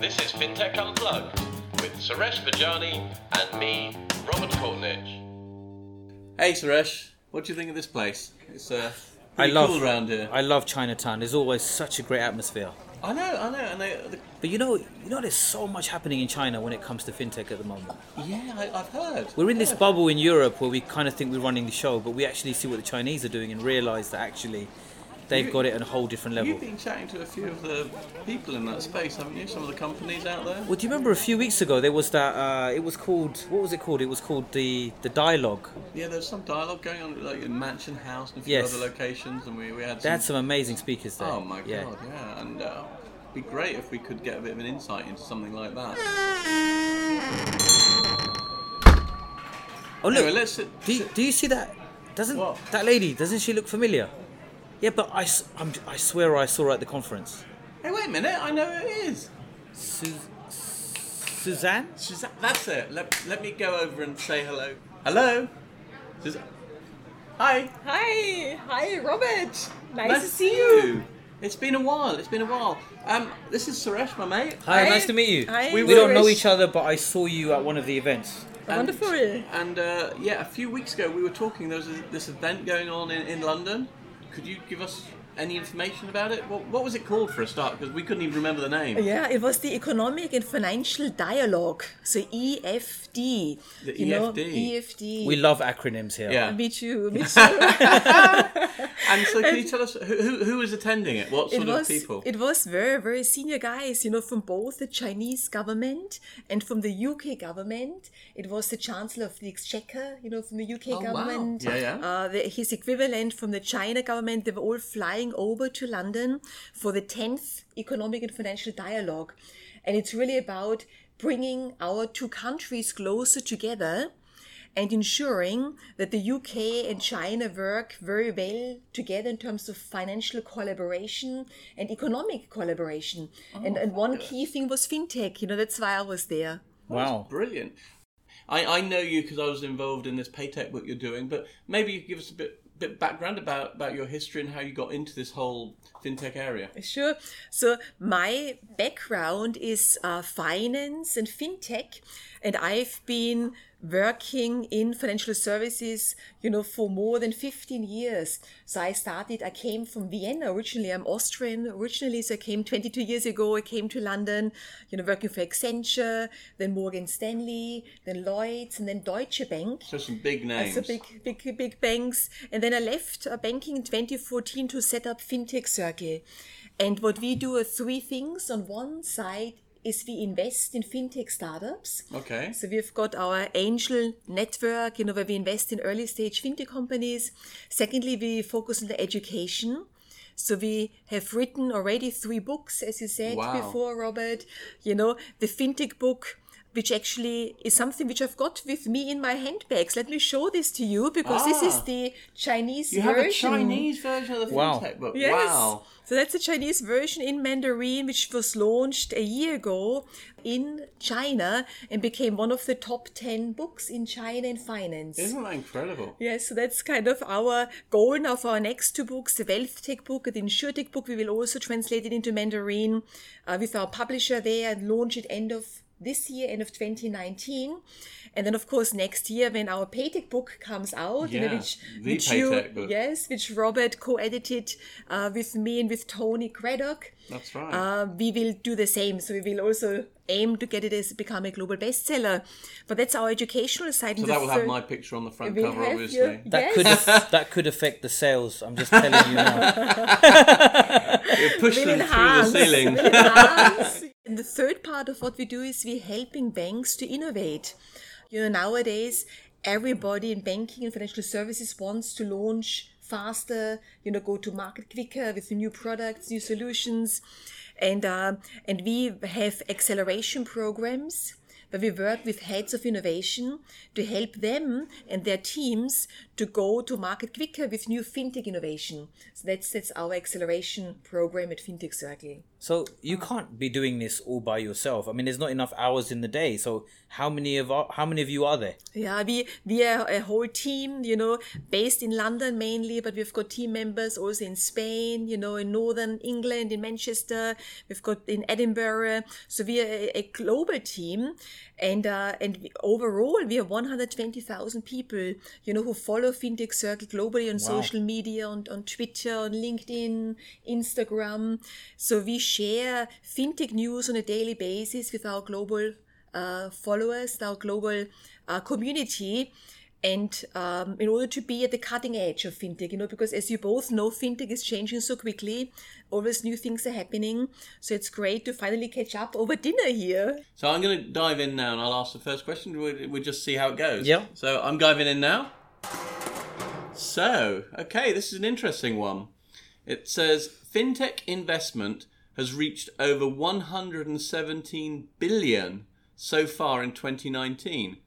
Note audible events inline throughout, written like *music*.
This is FinTech Unplugged with Suresh Vajani and me, Robert Courtneidge. Hey Suresh, what do you think of this place? It's uh, I pretty love cool around here. I love Chinatown. There's always such a great atmosphere. I know, I know, and they, the, But you know, you know, there's so much happening in China when it comes to fintech at the moment. yeah, I, I've heard. We're in this Yeah. bubble in Europe where we kind of think we're running the show, but we actually see what the Chinese are doing and realise that actually they've You- got it at a whole different level. You've been chatting to a few of the people in that space, haven't you? Some of the companies out there. Well, do you remember a few weeks ago there was that? Uh, it was called what was it called? It was called the the dialogue. Yeah, there's some dialogue going on, like in Mansion House and a few Yes. other locations, and we, we had They some. had some amazing speakers there. oh my god, yeah, and uh, it'd be great if we could get a bit of an insight into something like that. Oh look, Anyway, sit, do, you, do you see that? Doesn't What? that lady? Doesn't she look familiar? Yeah, but I, s- I'm- I swear I saw her at the conference. Hey, wait a minute! I know who it is. Su- Susanne? Susanne, that's it. Let, let me go over and say hello. Hello. Susanne. Hi. Hi, hi, Robert. Nice, Nice to see you. It's been a while. It's been a while. Um, this is Suresh, my mate. Hi, Hi. nice to meet you. Hi, we, we don't know each other, but I saw you at one of the events. And- Wonderful. And uh, yeah, a few weeks ago we were talking. There was a, this event going on in, in London. Could you give us any information about it? What, what was it called for a start? Because we couldn't even remember the name. Yeah, it was the Economic and Financial Dialogue, so EFD. The you know, EFD. EFD. We love acronyms here. Yeah. Me too. Me *laughs* too. *laughs* And so, can you tell us who, who, who was attending it? What sort it of was people? it was very very senior guys you know from both the chinese government and from the uk government it was the chancellor of the exchequer you know from the uk Oh, wow. government Yeah, yeah. Uh, the, his equivalent from the china government they were all flying over to london for the 10th economic and financial dialogue and it's really about bringing our two countries closer together and ensuring that the UK and China work very well together in terms of financial collaboration and economic collaboration. Oh, and, and one key thing was fintech. You know, that's why I was there. Wow. Brilliant. I, I know you because I was involved in this Paytech book you're doing, but maybe you could give us a bit bit background about, about your history and how you got into this whole fintech area. Sure. So my background is uh, finance and fintech, and I've been working in financial services, you know, for more than 15 years. So I started, I came from Vienna originally. I'm Austrian originally. So I came 22 years ago. I came to London, you know, working for Accenture, then Morgan Stanley, then Lloyds, and then Deutsche Bank. So some big names. So big, big, big banks. And then I left uh, banking in 2014 to set up FinTech Circle. And what we do are three things. On one side is we invest in FinTech startups. Okay. So we've got our angel network, you know, where we invest in early stage fintech companies. Secondly, we focus on the education. So we have written already three books, as you said Wow. before, Robert. You know, the fintech book, which actually is something which I've got with me in my handbags. Let me show this to you because this is Ah. the Chinese You have version. a Chinese version of the Wow. fintech book. Yes. Wow. So that's the Chinese version in Mandarin, which was launched a year ago in China and became one of the top 10 books in China in finance. Isn't that incredible? Yes, so that's kind of our goal now for our next two books, the Wealth Tech book and the InsurTech book. We will also translate it into Mandarin uh, with our publisher there and launch it end of this year, end of 2019. And then, of course, next year when our Paytech book comes out, you know, which, the which you, book. yes, which Robert co-edited uh, with me and with Tony Craddock. That's right. Uh, we will do the same. So we will also aim to get it as become a global bestseller. But that's our educational side. so And that the will have my picture on the front will cover, obviously. your- *laughs* That Yes. could aff- that could affect the sales. I'm just telling you now. You push will them through the enhance, ceiling. *laughs* will enhance. And the third part of what we do is we're helping banks to innovate. You know, nowadays everybody in banking and financial services wants to launch faster, you know, go to market quicker with new products, new solutions, and uh, and we have acceleration programs where we work with heads of innovation to help them and their teams to go to market quicker with new fintech innovation. So that's that's our acceleration program at Fintech Circle. So you can't be doing this all by yourself. I mean, there's not enough hours in the day. So how many of our, how many of you are there? Yeah, we we are a whole team, you know, based in London mainly, but we've got team members also in Spain, you know, in Northern England, in Manchester. We've got in Edinburgh. So we are a, a global team, and uh, and overall we have 120,000 people, you know, who follow FinTech Circle globally on Wow. social media, on on Twitter, on LinkedIn, Instagram. So we share FinTech news on a daily basis with our global uh, followers, our global uh, community. And um, in order to be at the cutting edge of fintech, you know, because as you both know, fintech is changing so quickly, always new things are happening. So it's great to finally catch up over dinner here. So I'm going to dive in now and I'll ask the first question. We'll, we'll just see how it goes. Yeah. So I'm diving in now. So, okay, this is an interesting one. It says fintech investment has reached over 117 billion so far in 2019.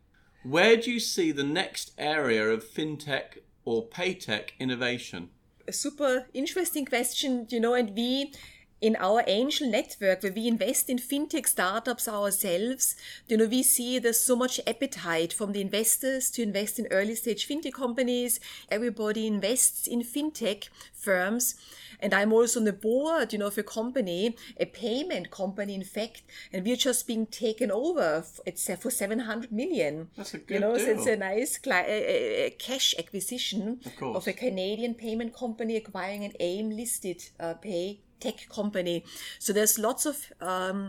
Where do you see the next area of fintech or paytech innovation? a super interesting question, you know, and we in our angel network where we invest in fintech startups ourselves, you know, we see there's so much appetite from the investors to invest in early stage fintech companies. Everybody invests in fintech firms. And I'm also on the board, you know, of a company, a payment company, in fact, and we're just being taken over. It's uh, for 700 million. That's a good You know, so it's a nice cash acquisition Of of a Canadian payment company acquiring an AIM listed uh, pay tech company. So there's lots of um,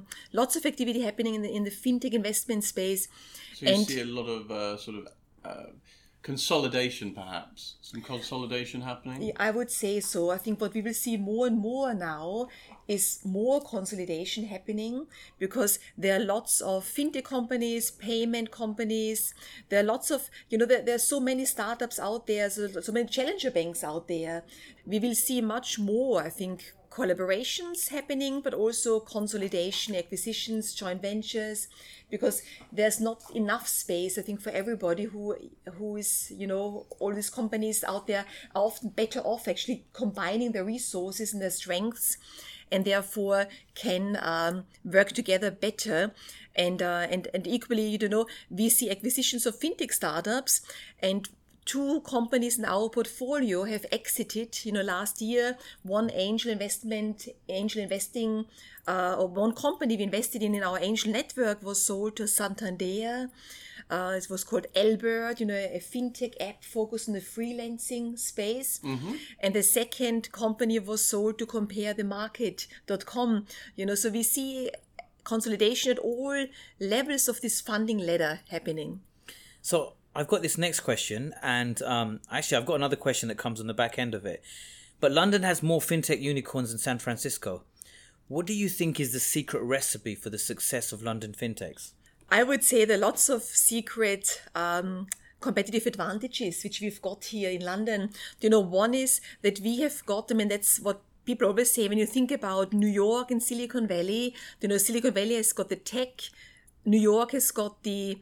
lots of activity happening in the in the fintech investment space. So you And- see a lot of uh, sort of uh, consolidation, perhaps some consolidation happening. I would say so. I think what we will see more and more now is more consolidation happening because there are lots of fintech companies, payment companies. There are lots of, you know, there, there are so many startups out there, so, so many challenger banks out there. We will see much more, I think, collaborations happening, but also consolidation, acquisitions, joint ventures, because there's not enough space, I think, for everybody who who is, you know, all these companies out there are often better off actually combining their resources and their strengths, and therefore can um, work together better. And uh, and and equally, you know, we see acquisitions of fintech startups and two companies in our portfolio have exited you know last year one angel investment angel investing uh, or one company we invested in in our angel network was sold to santander uh, it was called Albert, you know, a fintech app focused on the freelancing space. And the second company was sold to comparethemarket.com. You know, so we see consolidation at all levels of this funding ladder happening. So I've got this next question, and um, actually, I've got another question that comes on the back end of it. But London has more fintech unicorns than San Francisco. What do you think is the secret recipe for the success of London fintechs? I would say there are lots of secret um, competitive advantages which we've got here in London. You know, one is that we have got them, and that's what people always say when you think about New York and Silicon Valley. You know, Silicon Valley has got the tech, New York has got the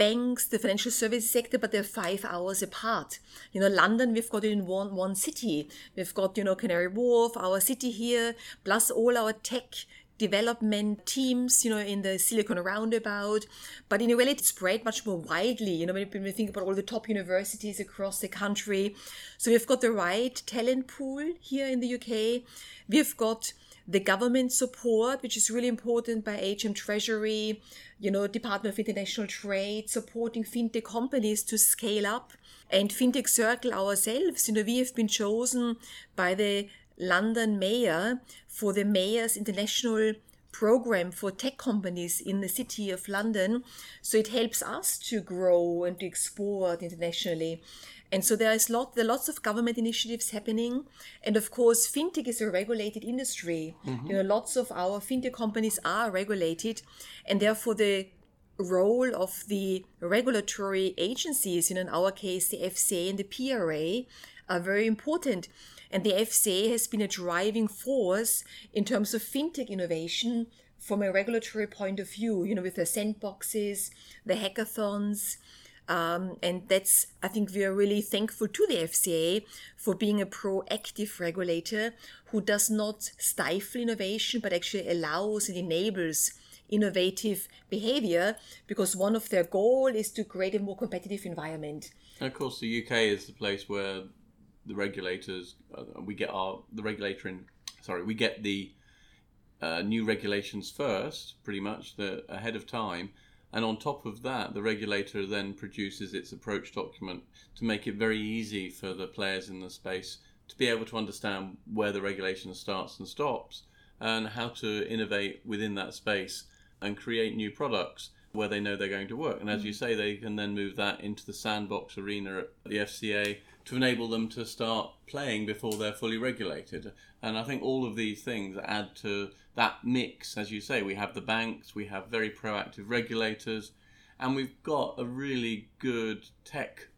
banks, the financial services sector, but they're five hours apart. You know, London, we've got it in one one city. We've got, you know, Canary Wharf, our city here, plus all our tech development teams, you know, in the Silicon Roundabout. But in a way, it's spread much more widely, you know, when we think about all the top universities across the country. So we've got the right talent pool here in the UK. We've got the government support, which is really important by HM Treasury, you know, Department of International Trade, supporting fintech companies to scale up. And Fintech Circle ourselves, you know, we have been chosen by the London Mayor for the Mayor's International program for tech companies in the city of London. So it helps us to grow and to export internationally. And so there is lot there are lots of government initiatives happening. And of course, fintech is a regulated industry. Mm-hmm. You know, lots of our fintech companies are regulated, and therefore the role of the regulatory agencies, you know, in our case, the FCA and the PRA, are very important. And the FCA has been a driving force in terms of fintech innovation from a regulatory point of view, you know, with the sandboxes, the hackathons, Um, and that's, I think we are really thankful to the FCA for being a proactive regulator who does not stifle innovation, but actually allows and enables innovative behavior because one of their goal is to create a more competitive environment. And of course, the UK is the place where the regulators, uh, we get our, the regulator in, sorry, we get the uh, new regulations first, pretty much, the, ahead of time. And on top of that, the regulator then produces its approach document to make it very easy for the players in the space to be able to understand where the regulation starts and stops and how to innovate within that space and create new products where they know they're going to work. And as hmm. you say, they can then move that into the sandbox arena at the FCA to enable them to start playing before they're fully regulated. And I think all of these things add to that mix. As you say, we have the banks, we have very proactive regulators, and we've got a really good tech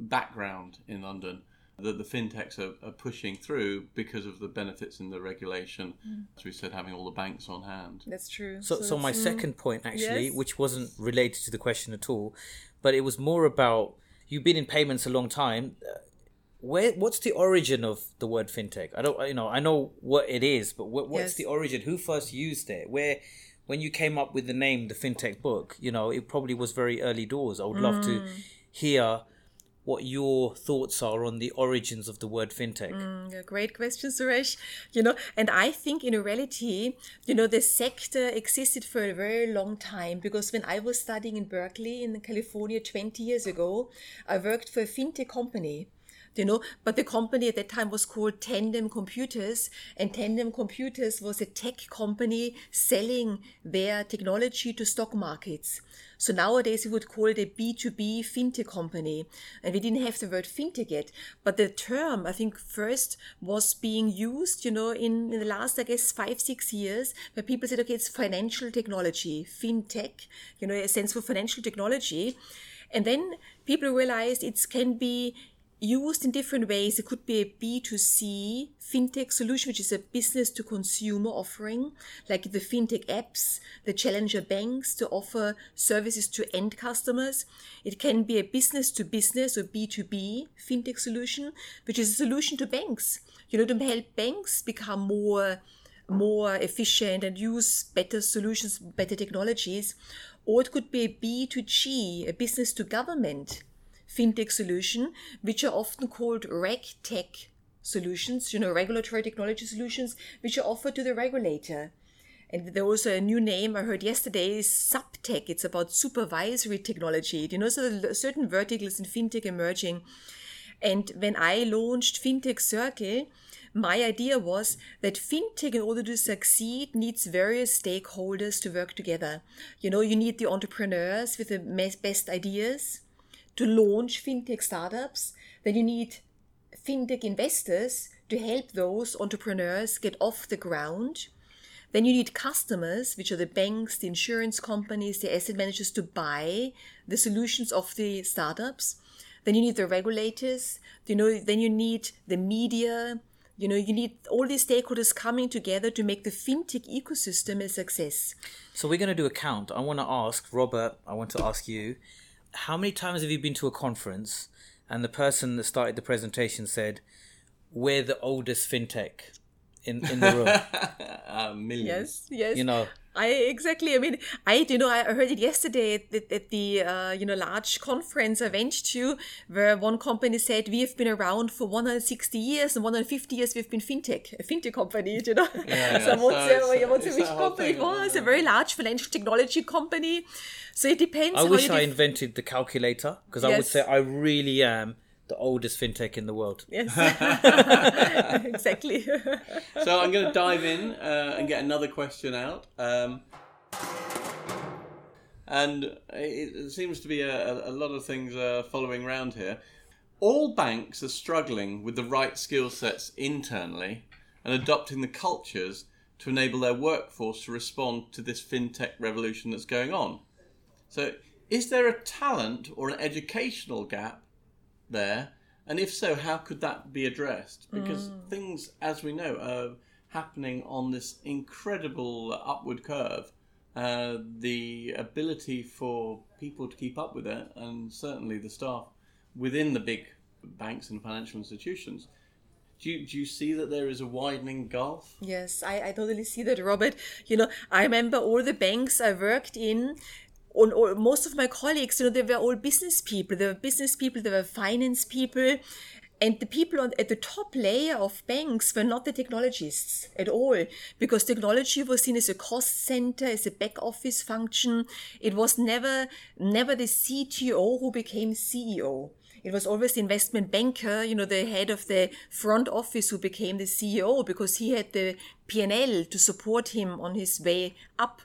background in London that the fintechs are, are, pushing through because of the benefits in the regulation. Mm. As we said, having all the banks on hand. That's true. So, so, so my mm, second point, actually, yes. which wasn't related to the question at all, but it was more about you've been in payments a long time. Where what's the origin of the word fintech? I don't, you know, I know what it is, but what, what's yes. the origin? Who first used it? Where when you came up with the name, the fintech book, you know, it probably was very early doors. I would love to mm. hear what your thoughts are on the origins of the word fintech. Mm, great question, Suresh. You know, and I think in reality, you know, the sector existed for a very long time because when I was studying in Berkeley in California 20 years ago, I worked for a fintech company you know but the company at that time was called tandem computers and tandem computers was a tech company selling their technology to stock markets. So nowadays we would call it a b2b fintech company. And we didn't have the word fintech yet but the term i think first was being used you know in, in the last i guess five six years where people said okay it's financial technology fintech you know a sense for financial technology. And then people realized it can be used in different ways. It could be a B2C fintech solution, which is a business to consumer offering, like the fintech apps, the challenger banks to offer services to end customers. It can be a business to business or B2B fintech solution, which is a solution to banks, you know, to help banks become more more efficient and use better solutions, better technologies. Or it could be a B2G, a business to government fintech solution, which are often called RegTech solutions, you know, regulatory technology solutions, which are offered to the regulator. And there was a new name I heard yesterday is SupTech. It's about supervisory technology. You know, so certain verticals in fintech emerging. And when I launched Fintech Circle, my idea was that fintech, in order to succeed, needs various stakeholders to work together. You know, you need the entrepreneurs with the best ideas to launch fintech startups, then you need fintech investors to help those entrepreneurs get off the ground. Then you need customers, which are the banks, the insurance companies, the asset managers to buy the solutions of the startups. Then you need the regulators, you know, then you need the media, you know, you need all these stakeholders coming together to make the fintech ecosystem a success. So we're going to do a count. I want to ask Robert, I want to ask you, how many times have you been to a conference and the person that started the presentation said, "We're the oldest fintech in in the room"? *laughs* uh, millions. Yes, yes. You know, I exactly. I mean, I you know I heard it yesterday at, at, at the uh, you know large conference I went to, where one company said we have been around for 160 years and 150 years we've been fintech, a fintech company. You know, yeah, so, what's, so, a, what's a which company it was? A very large financial technology company. So it depends. I wish I def- invented the calculator because yes. I would say I really am the oldest fintech in the world. Yes, *laughs* *laughs* exactly. *laughs* so I'm going to dive in uh, and get another question out. Um, and it seems to be a, a lot of things uh, following around here. All banks are struggling with the right skill sets internally and adopting the cultures to enable their workforce to respond to this fintech revolution that's going on. So, is there a talent or an educational gap there? And if so, how could that be addressed? Because mm. things, as we know, are happening on this incredible upward curve. uh, the ability for people to keep up with it, and certainly the staff within the big banks and financial institutions. Do you, do you see that there is a widening gulf? Yes, I, I totally see that, Robert. You know, I remember all the banks I worked in, most of my colleagues, you know, they were all business people. They were business people, they were finance people. And the people on, at the top layer of banks were not the technologists at all, because technology was seen as a cost center, as a back office function. It was never, never the CTO who became CEO. It was always the investment banker, you know, the head of the front office who became the CEO because he had the P&L to support him on his way up.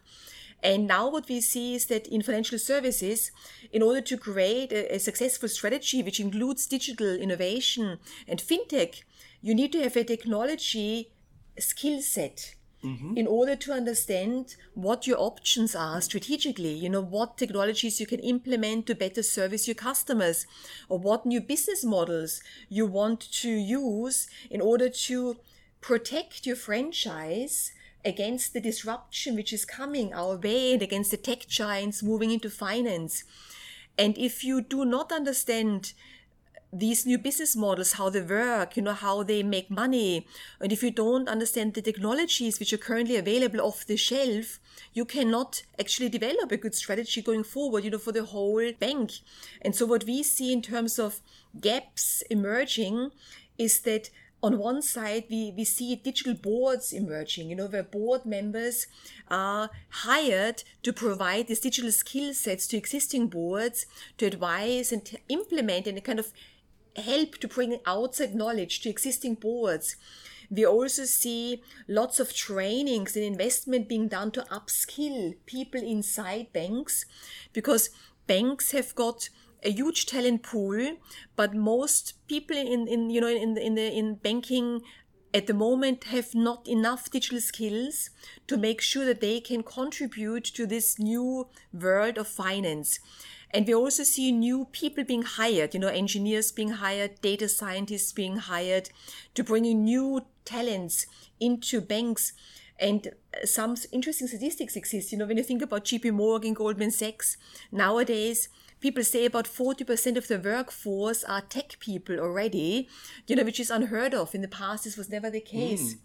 And now what we see is that in financial services, in order to create a, a, successful strategy, which includes digital innovation and fintech, you need to have a technology skill set. Mm-hmm. In order to understand what your options are strategically, you know, what technologies you can implement to better service your customers, or what new business models you want to use in order to protect your franchise against the disruption which is coming our way and against the tech giants moving into finance. And if you do not understand these new business models, how they work, you know, how they make money, and if you don't understand the technologies which are currently available off the shelf, you cannot actually develop a good strategy going forward, you know, for the whole bank. And so what we see in terms of gaps emerging is that on one side, we, we see digital boards emerging, you know, where board members are hired to provide these digital skill sets to existing boards to advise and to implement and kind of help to bring outside knowledge to existing boards. We also see lots of trainings and investment being done to upskill people inside banks because banks have got a huge talent pool, but most people in, in you know in in the in banking at the moment have not enough digital skills to make sure that they can contribute to this new world of finance. And we also see new people being hired, you know, engineers being hired, data scientists being hired to bring in new talents into banks. And some interesting statistics exist. You know, when you think about JP Morgan, Goldman Sachs, nowadays people say about 40% of the workforce are tech people already, you know, which is unheard of. In the past, this was never the case. Mm.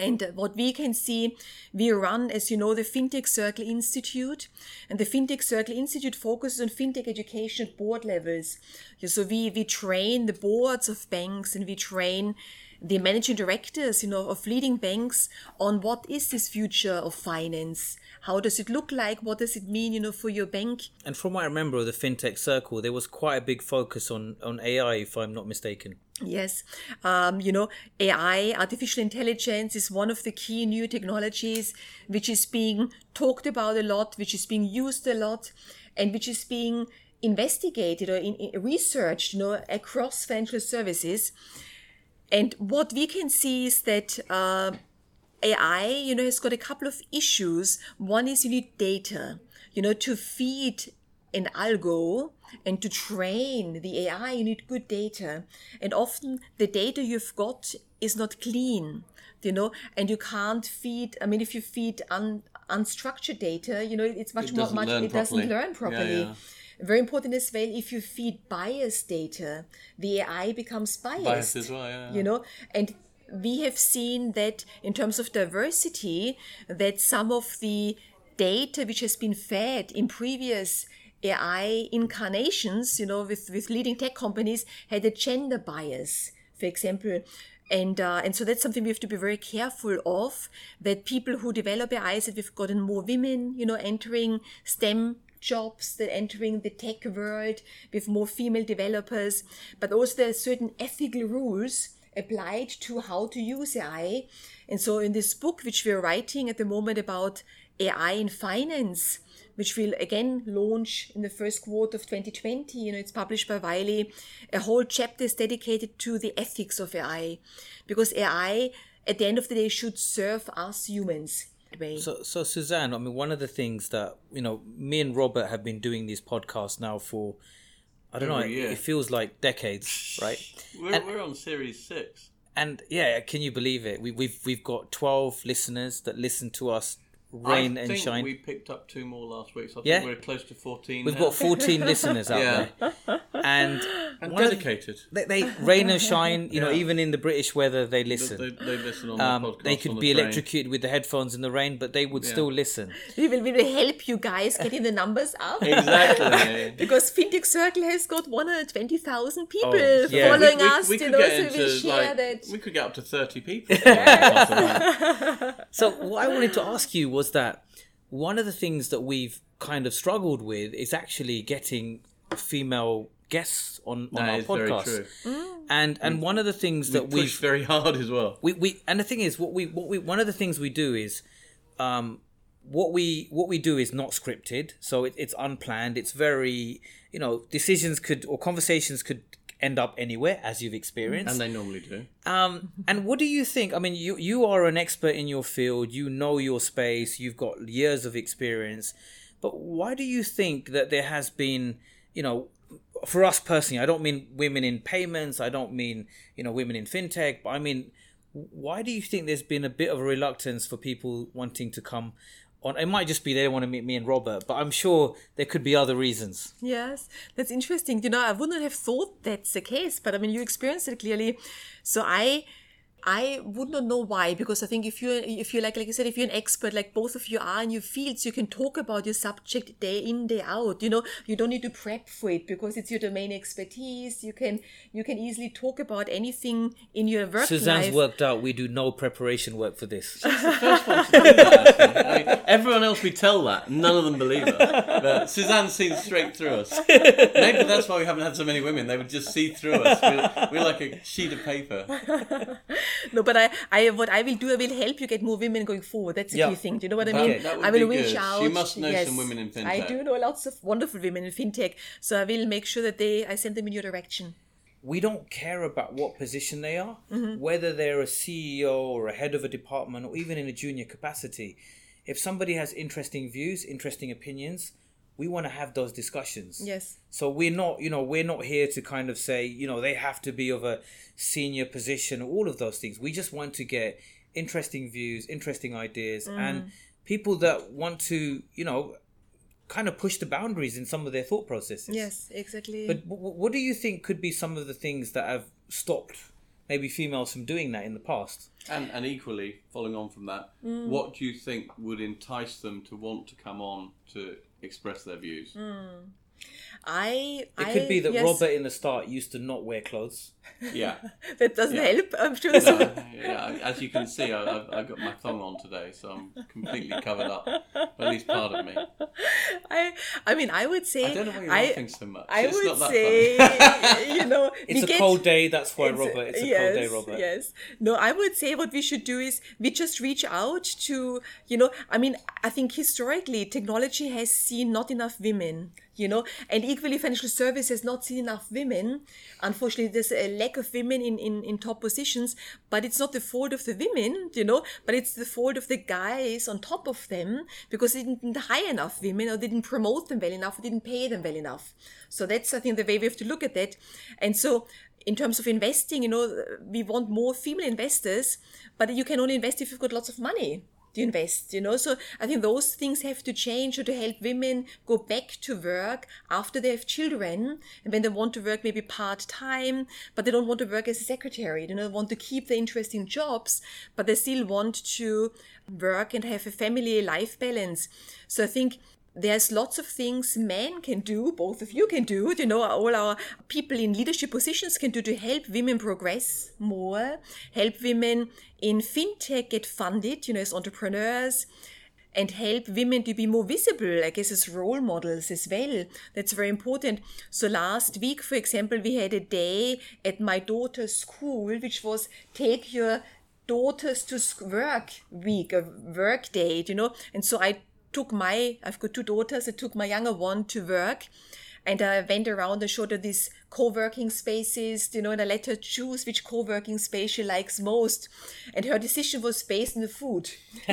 And what we can see, we run, as you know, the FinTech Circle Institute. And the FinTech Circle Institute focuses on FinTech education at board levels. So we, we train the boards of banks and we train the managing directors, you know, of leading banks on what is this future of finance? How does it look like? What does it mean, you know, for your bank? And from what I remember of the fintech circle, there was quite a big focus on on AI, if I'm not mistaken. Yes, um, you know, AI, artificial intelligence, is one of the key new technologies which is being talked about a lot, which is being used a lot, and which is being investigated or in, in researched, you know, across financial services. And what we can see is that uh, AI, you know, has got a couple of issues. One is you need data, you know, to feed an algo and to train the AI, you need good data. And often the data you've got is not clean, you know, and you can't feed, I mean, if you feed un, unstructured data, you know, it's much it more, much, it doesn't learn properly. Yeah, yeah. Very important as well, if you feed biased data, the AI becomes biased. Biased as well, yeah. You know, and we have seen that in terms of diversity, that some of the data which has been fed in previous AI incarnations, you know, with, with leading tech companies, had a gender bias, for example. And, uh, and so that's something we have to be very careful of, that people who develop AIs, that we've gotten more women, you know, entering STEM jobs that entering the tech world with more female developers, but also there are certain ethical rules applied to how to use AI. And so in this book, which we're writing at the moment about AI in finance, which will again launch in the first quarter of 2020, you know, it's published by Wiley, a whole chapter is dedicated to the ethics of AI, because AI at the end of the day should serve us humans way. So, so Susanne, I mean, one of the things that you know, me and Robert have been doing these podcasts now for, I don't Every know, year. it feels like decades, right? *laughs* we're, and, we're on series six. And yeah, can you believe it? We, we've we've got twelve listeners that listen to us rain I and think shine. we picked up two more last week, so I Yeah? think we're close to 14 We've now. got 14 *laughs* listeners out Yeah. there, and and one of the- dedicated. they, they rain or shine. You know, even in the British weather, they They, listen. they, they listen on um, the podcast. they on could the be train. electrocuted with the headphones in the rain, but they would Yeah. still listen. We will, we will help you guys getting the numbers up. Exactly. *laughs* Because FinTech Circle has got 120,000 people Oh, yeah. following we, we, us, we you could know, get so into we'll share like that. we could get up to 30 people. *laughs* So what I wanted to ask you was that one of the things that we've kind of struggled with is actually getting female guests on, on That our is very podcast. true. And and one of the things We that we've very hard as well. we, we and the thing is what we what we one of the things we do is um what we what we do is not scripted so it, it's unplanned it's very you know decisions could or conversations could end up anywhere as you've experienced And they normally do. um, and what do you think? I mean, you you are an expert in your field. You know your space. You've got years of experience. But why do you think that there has been, you know, for us personally, I don't mean women in payments. I don't mean you know women in fintech. But I mean, why do you think there's been a bit of a reluctance for people wanting to come on? It might just be they don't want to meet me and Robert, but I'm sure there could be other reasons. Yes, that's interesting. You know, I would not have thought that's the case, but I mean, you experienced it clearly. So I, I would not know why because I think if you're if you're like like you said if you're an expert like both of you are in your fields you can talk about your subject day in day out you know you don't need to prep for it because it's your domain expertise you can you can easily talk about anything in your work Susanne's life worked out we do no preparation work for this. First one to *laughs* do that. I mean, everyone else we tell that, none of them believe us. But Susanne's seen straight through us. Maybe that's why we haven't had so many women. They would just see through us. We're, we're like a sheet of paper. *laughs* no but I I what I will do I will help you get more women going forward that's the Yeah. key thing do you know what I mean that would I will be reach good. out You must know some women in fintech. I do know lots of wonderful women in fintech so I will make sure that they I send them in your direction we don't care about what position they are, Mm-hmm. whether they're a CEO or a head of a department or even in a junior capacity. If somebody has interesting views, interesting opinions, we want to have those discussions. yes So we're not, you know, we're not here to kind of say, you know, they have to be of a senior position, all of those things. We just want to get interesting views, interesting ideas, Mm. and people that want to, you know, kind of push the boundaries in some of their thought processes. yes exactly But w- w- what do you think could be some of the things that have stopped maybe females from doing that in the past? And, and equally, following on from that, Mm. what do you think would entice them to want to come on to express their views? Hmm. I It I, could be that yes, Robert in the start used to not wear clothes. *laughs* Yeah. *laughs* that doesn't Yeah. help I'm sure No, yeah, *laughs* as you can see, I, I've, I've got my thong on today, so I'm completely covered up. At least part of me. I I mean I would say I don't know why you're I, laughing so much. I it's would not that say funny. you know It's a get- cold day, that's why, It's- Robert. It's a yes, cold day, Robert. Yes. No, I would say what we should do is we just reach out to, you know, I mean, I think historically technology has seen not enough women, you know, and equally financial service has not seen enough women. Unfortunately, there's a lack of women in, in, in top positions, but it's not the fault of the women, you know, but it's the fault of the guys on top of them because they didn't hire enough women or didn't promote them well enough or didn't pay them well enough. So that's, I think, the way we have to look at that. And so, in terms of investing, you know, we want more female investors, but you can only invest if you've got lots of money to invest, you know. So I think those things have to change or to help women go back to work after they have children and when they want to work maybe part time, but they don't want to work as a secretary. They don't want to keep the interesting jobs, but they still want to work and have a family life balance. So I think there's lots of things men can do, both of you can do, you know, all our people in leadership positions can do to help women progress more, help women in fintech get funded, you know, as entrepreneurs, and help women to be more visible, I guess, as role models as well. That's very important. So last week, for example, we had a day at my daughter's school, which was take your daughters to work week, a work day, you know, and so I took my, I've got two daughters, I took my younger one to work. And I went around and showed her this co-working spaces, you know, and I let her choose which co-working space she likes most. And her decision was based on the food, *laughs*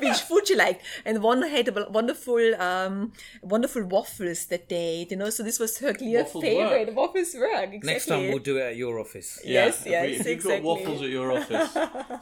which food she liked. And one had a wonderful, um, wonderful waffles that day, you know, so this was her clear Waffles favorite. work. Waffles work, exactly. Next time we'll do it at your office. Yes, if we- yes, if you've exactly. got waffles at your office,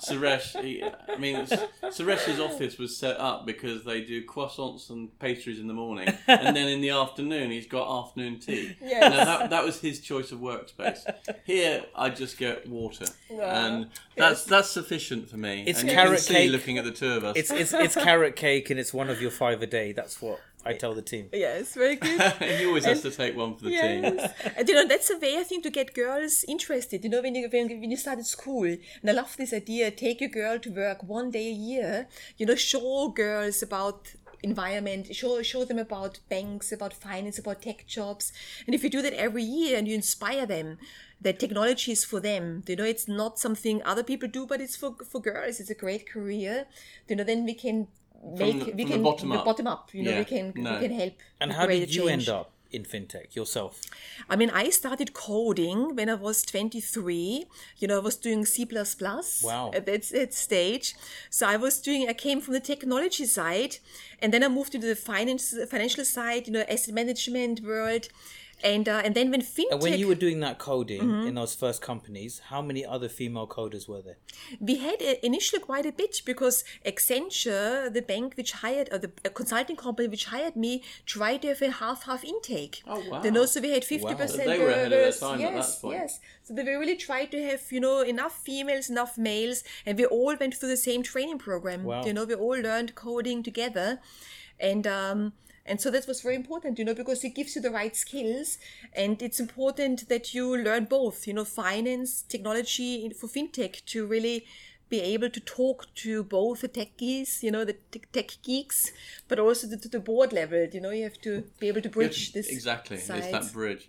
Suresh, he, I mean, Suresh's office was set up because they do croissants and pastries in the morning, and then in the afternoon he's got afternoon tea. *laughs* Yes. Now, that, that was his choice of workspace. *laughs* Here, I just get water, and that's that's sufficient for me. It's and you carrot can see, cake. looking at the two of us. It's it's it's carrot cake and it's one of your five a day. That's what I tell the team. Yes, very good. *laughs* And he always has to take one for the team. Yes. and you know, that's a way I think to get girls interested. You know, when you when, when you started school, and I love this idea, take a girl to work one day a year, you know, show girls about environment, show show them about banks, about finance, about tech jobs. And if you do that every year and you inspire them that technology is for them, you know, it's not something other people do, but it's for for girls. It's a great career. You know, then we can make the- we from the can bottom up. bottom up. You know, Yeah, we can no. we can help. And how did you change. end up in fintech yourself? I mean, I started coding when I was 23. You know, I was doing C++ Wow. at that, that stage. So I was doing, I came from the technology side and then I moved into the finance, financial side, you know, asset management world. And, uh, and then when fintech, And when you were doing that coding in those first companies, how many other female coders were there? we had uh, initially quite a bit because Accenture, the bank which hired, or the uh, consulting company which hired me, tried to have a half-half intake. Oh, wow. You know, so we had fifty percent. So they were ahead of their girls. time at yes, that point. yes. So they really tried to have you know enough females, enough males, and we all went through the same training program. Wow. You know, we all learned coding together, and um, and so that was very important, you know, because it gives you the right skills, and it's important that you learn both, you know, finance, technology for fintech to really be able to talk to both the techies, you know, the tech- geeks, but also to, to the board level. You know, you have to be able to bridge this. exactly. It's that bridge.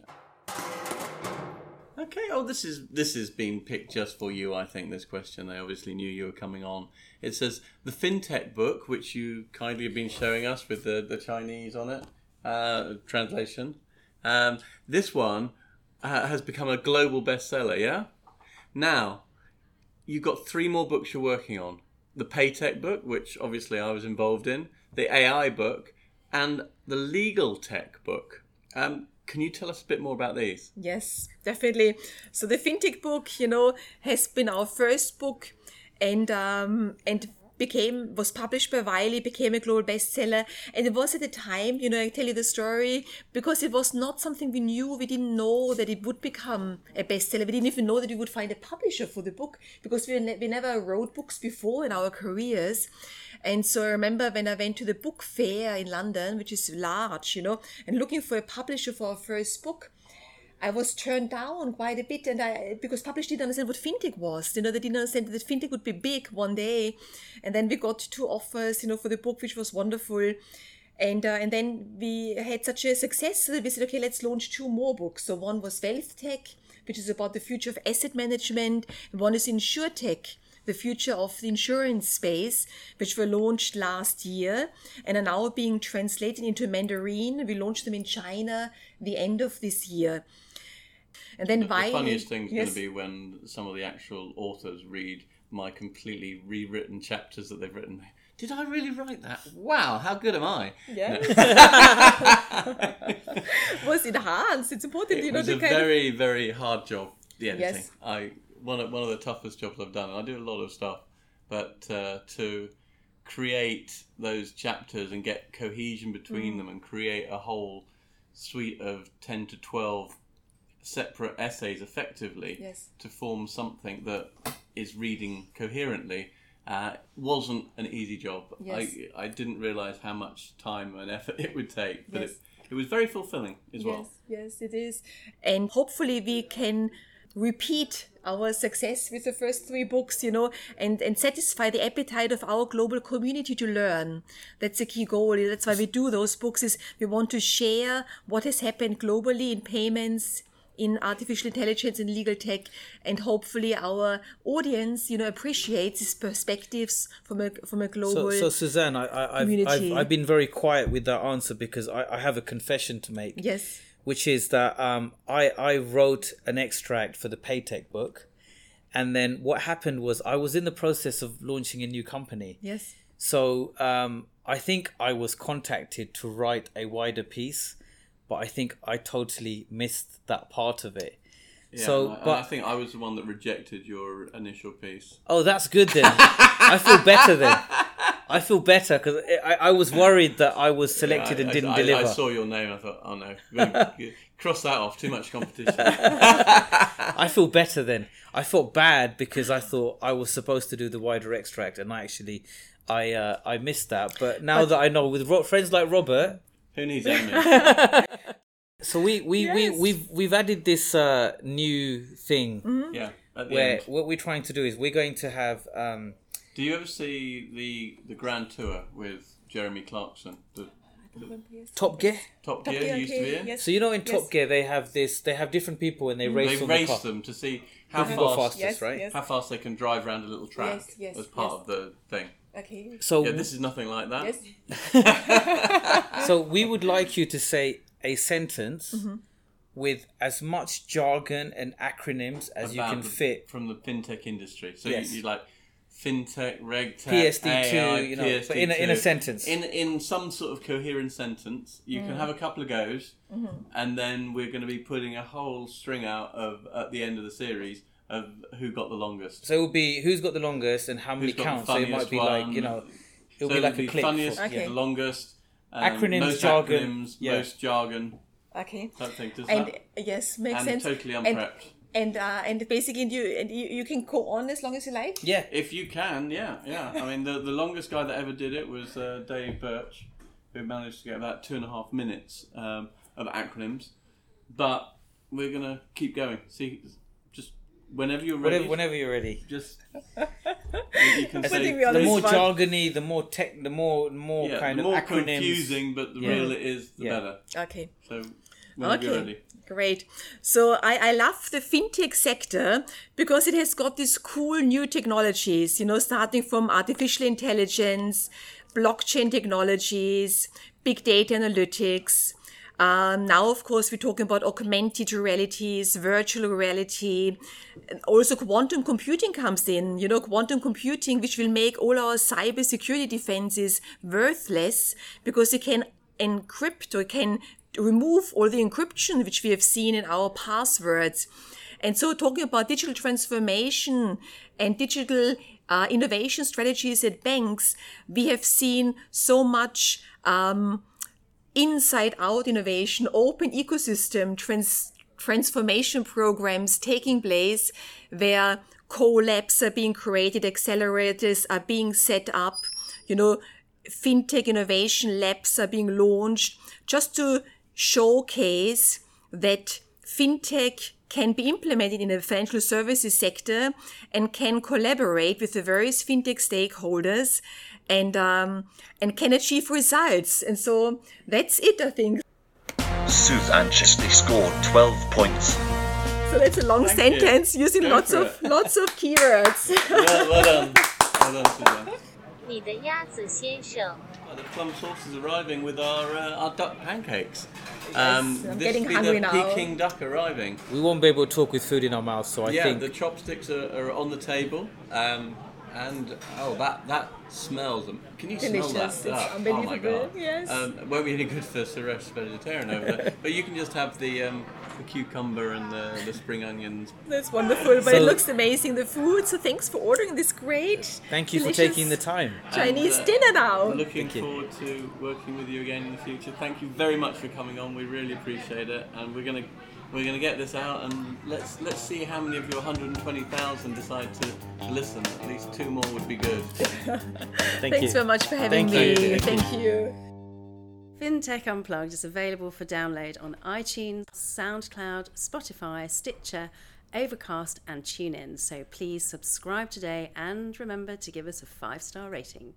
Okay. Oh, this is this is being picked just for you. I think this question. They obviously knew you were coming on. It says the fintech book, which you kindly have been showing us with the the Chinese on it uh, translation. Um, this one uh, has become a global bestseller. Yeah. Now, you've got three more books you're working on: the Paytech book, which obviously I was involved in, the AI book, and the legal tech book. Um, can you tell us a bit more about these? Yes, definitely. So the fintech book, you know, has been our first book, and um, and became was published by Wiley, became a global bestseller, and it was at the time, you know, I tell you the story because it was not something we knew. We didn't know that it would become a bestseller. We didn't even know that we would find a publisher for the book because we ne- we never wrote books before in our careers. And so I remember when I went to the book fair in London, which is large, you know, and looking for a publisher for our first book. I was turned down quite a bit, and I because publishers didn't understand what fintech was. You know, they didn't understand that fintech would be big one day, and then we got two offers, you know, for the book, which was wonderful, and uh, and then we had such a success that we said, okay, let's launch two more books. So one was Wealth Tech, which is about the future of asset management, and one is InsurTech, the future of the insurance space, which were launched last year and are now being translated into Mandarin. We launched them in China the end of this year. And then The Wiley- funniest thing's yes. going to be when some of the actual authors read my completely rewritten chapters that they've written. Did I really write that? Wow, how good am I? Yeah. was *laughs* enhanced. It's important, It you know, was a kind of very, very hard job. The editing. Yes. I one of one of the toughest jobs I've done. I do a lot of stuff, but uh, to create those chapters and get cohesion between Mm. them and create a whole suite of ten to twelve separate essays effectively Yes. to form something that is reading coherently uh, wasn't an easy job. Yes. I, I didn't realize how much time and effort *laughs* it would take, but Yes. it, it was very fulfilling as well. Yes, yes, it is. And hopefully we can repeat our success with the first three books, you know, and, and satisfy the appetite of our global community to learn. That's a key goal. That's why we do those books is we want to share what has happened globally in payments, in artificial intelligence and legal tech and hopefully our audience you know appreciates these perspectives from a from a So, global so Susanne, I, I, I've, I've. I've been very quiet with that answer because I, I have a confession to make. yes which is that um, I I wrote an extract for the Paytech book, and then what happened was I was in the process of launching a new company. Yes. So um, I think I was contacted to write a wider piece, but I think I totally missed that part of it. Yeah, so, I, but I think I was the one that rejected your initial piece. oh, that's good then. I feel better then. I feel better because I, I was worried that I was selected I- and didn't I, deliver. I saw your name. I thought, oh no, *laughs* cross that off. Too much competition. I feel better then. I felt bad because I thought I was supposed to do the wider extract, and I actually, I uh, I missed that. But now that I know, with friends like Robert, Who needs *laughs* Amy? so we we, Yes. we we've we've added this uh, new thing Yeah. At the where end. what we're trying to do is we're going to have um, Do you ever see the the Grand Tour with Jeremy Clarkson? The Top Gear. Top, Top Gear Gear, used to be in. yes. So you know in Yes. Top Gear they have this they have different people and they race They on the car. them to see how Who can go fast, fastest, Yes, right? yes. how fast they can drive around a little track Yes, yes, as part yes. of the thing. Okay. So Yeah, this is nothing like that. Yes. *laughs* so we would like you to say a sentence Mm-hmm. with as much jargon and acronyms as you can the- fit. from the fintech industry. So Yes. you, you like fintech, regtech, PSD2, AI, you know, but in a- in a sentence. In in some sort of coherent sentence, you Mm. can have a couple of goes, Mm-hmm. and then we're going to be putting a whole string out of at the end of the series of who got the longest. So it will be who's got the longest and how many Who's got the counts. So it might funniest be like you know, it'll So be like a the clip. funniest, for- Okay. the longest, um, Acronyms, most jargon, acronyms, yeah. most jargon. Okay. That thing does And that. yes, makes sense. And sense. totally And- unprepped. And uh, and basically you and you, you can go on as long as you like. Yeah. If you can, yeah, yeah. I mean, the, the longest guy that ever did it was uh, Dave Birch, who managed to get about two and a half minutes um, of acronyms. But we're gonna keep going. See, just whenever you're ready, Whenever, whenever you're ready. just *laughs* you, you can say think we are The This more one- jargony, the more tech, the more more yeah, kind the of more acronyms. confusing, but the Yeah. real it is, the Yeah. better. Okay. So whenever you're Okay. ready. Great. So I, I love the fintech sector because it has got these cool new technologies, you know, starting from artificial intelligence, blockchain technologies, big data analytics. Um, now, of course, we're talking about augmented realities, virtual reality. Also, quantum computing comes in, you know, quantum computing, which will make all our cyber security defenses worthless because it can encrypt or can remove all the encryption which we have seen in our passwords. And so, talking about digital transformation and digital uh, innovation strategies at banks, we have seen so much um, inside out innovation, open ecosystem trans- transformation programs taking place where co-labs are being created, accelerators are being set up, you know, fintech innovation labs are being launched just to showcase that fintech can be implemented in the financial services sector and can collaborate with the various fintech stakeholders and um, and can achieve results. And so that's it, I think. Sooth anxiously scored 12 points. So that's a long Thank sentence you. using Go lots of it. lots of keywords. *laughs* well, well done. Well done, Susanne. The plum sauce is arriving with our, uh, our duck pancakes. Um, yes, I'm this getting will be hungry the now. Peking duck arriving. We won't be able to talk with food in our mouths, so I yeah, think the chopsticks are, are on the table. Um, and oh, that that smells. Can you smell that? Delicious. It's duck? Oh my god. Yes. Um, it won't be any good for Suresh vegetarian over there. *laughs* But you can just have the um, the cucumber and the, the spring onions. That's wonderful, but So- it looks amazing. The food. So thanks for ordering this great. thank you for taking the time. Chinese And, uh, dinner now. Looking Thank you. forward to working with you again in the future. Thank you very much for coming on. We really appreciate it, and we're gonna we're gonna get this out and let's let's see how many of your 120,000 decide to, to listen. At least two more would be good. *laughs* Thank Thanks you. so much for having Thank me. you. Thank you. FinTech Unplugged is available for download on iTunes, SoundCloud, Spotify, Stitcher, Overcast, and TuneIn. So please subscribe today and remember to give us a five star rating.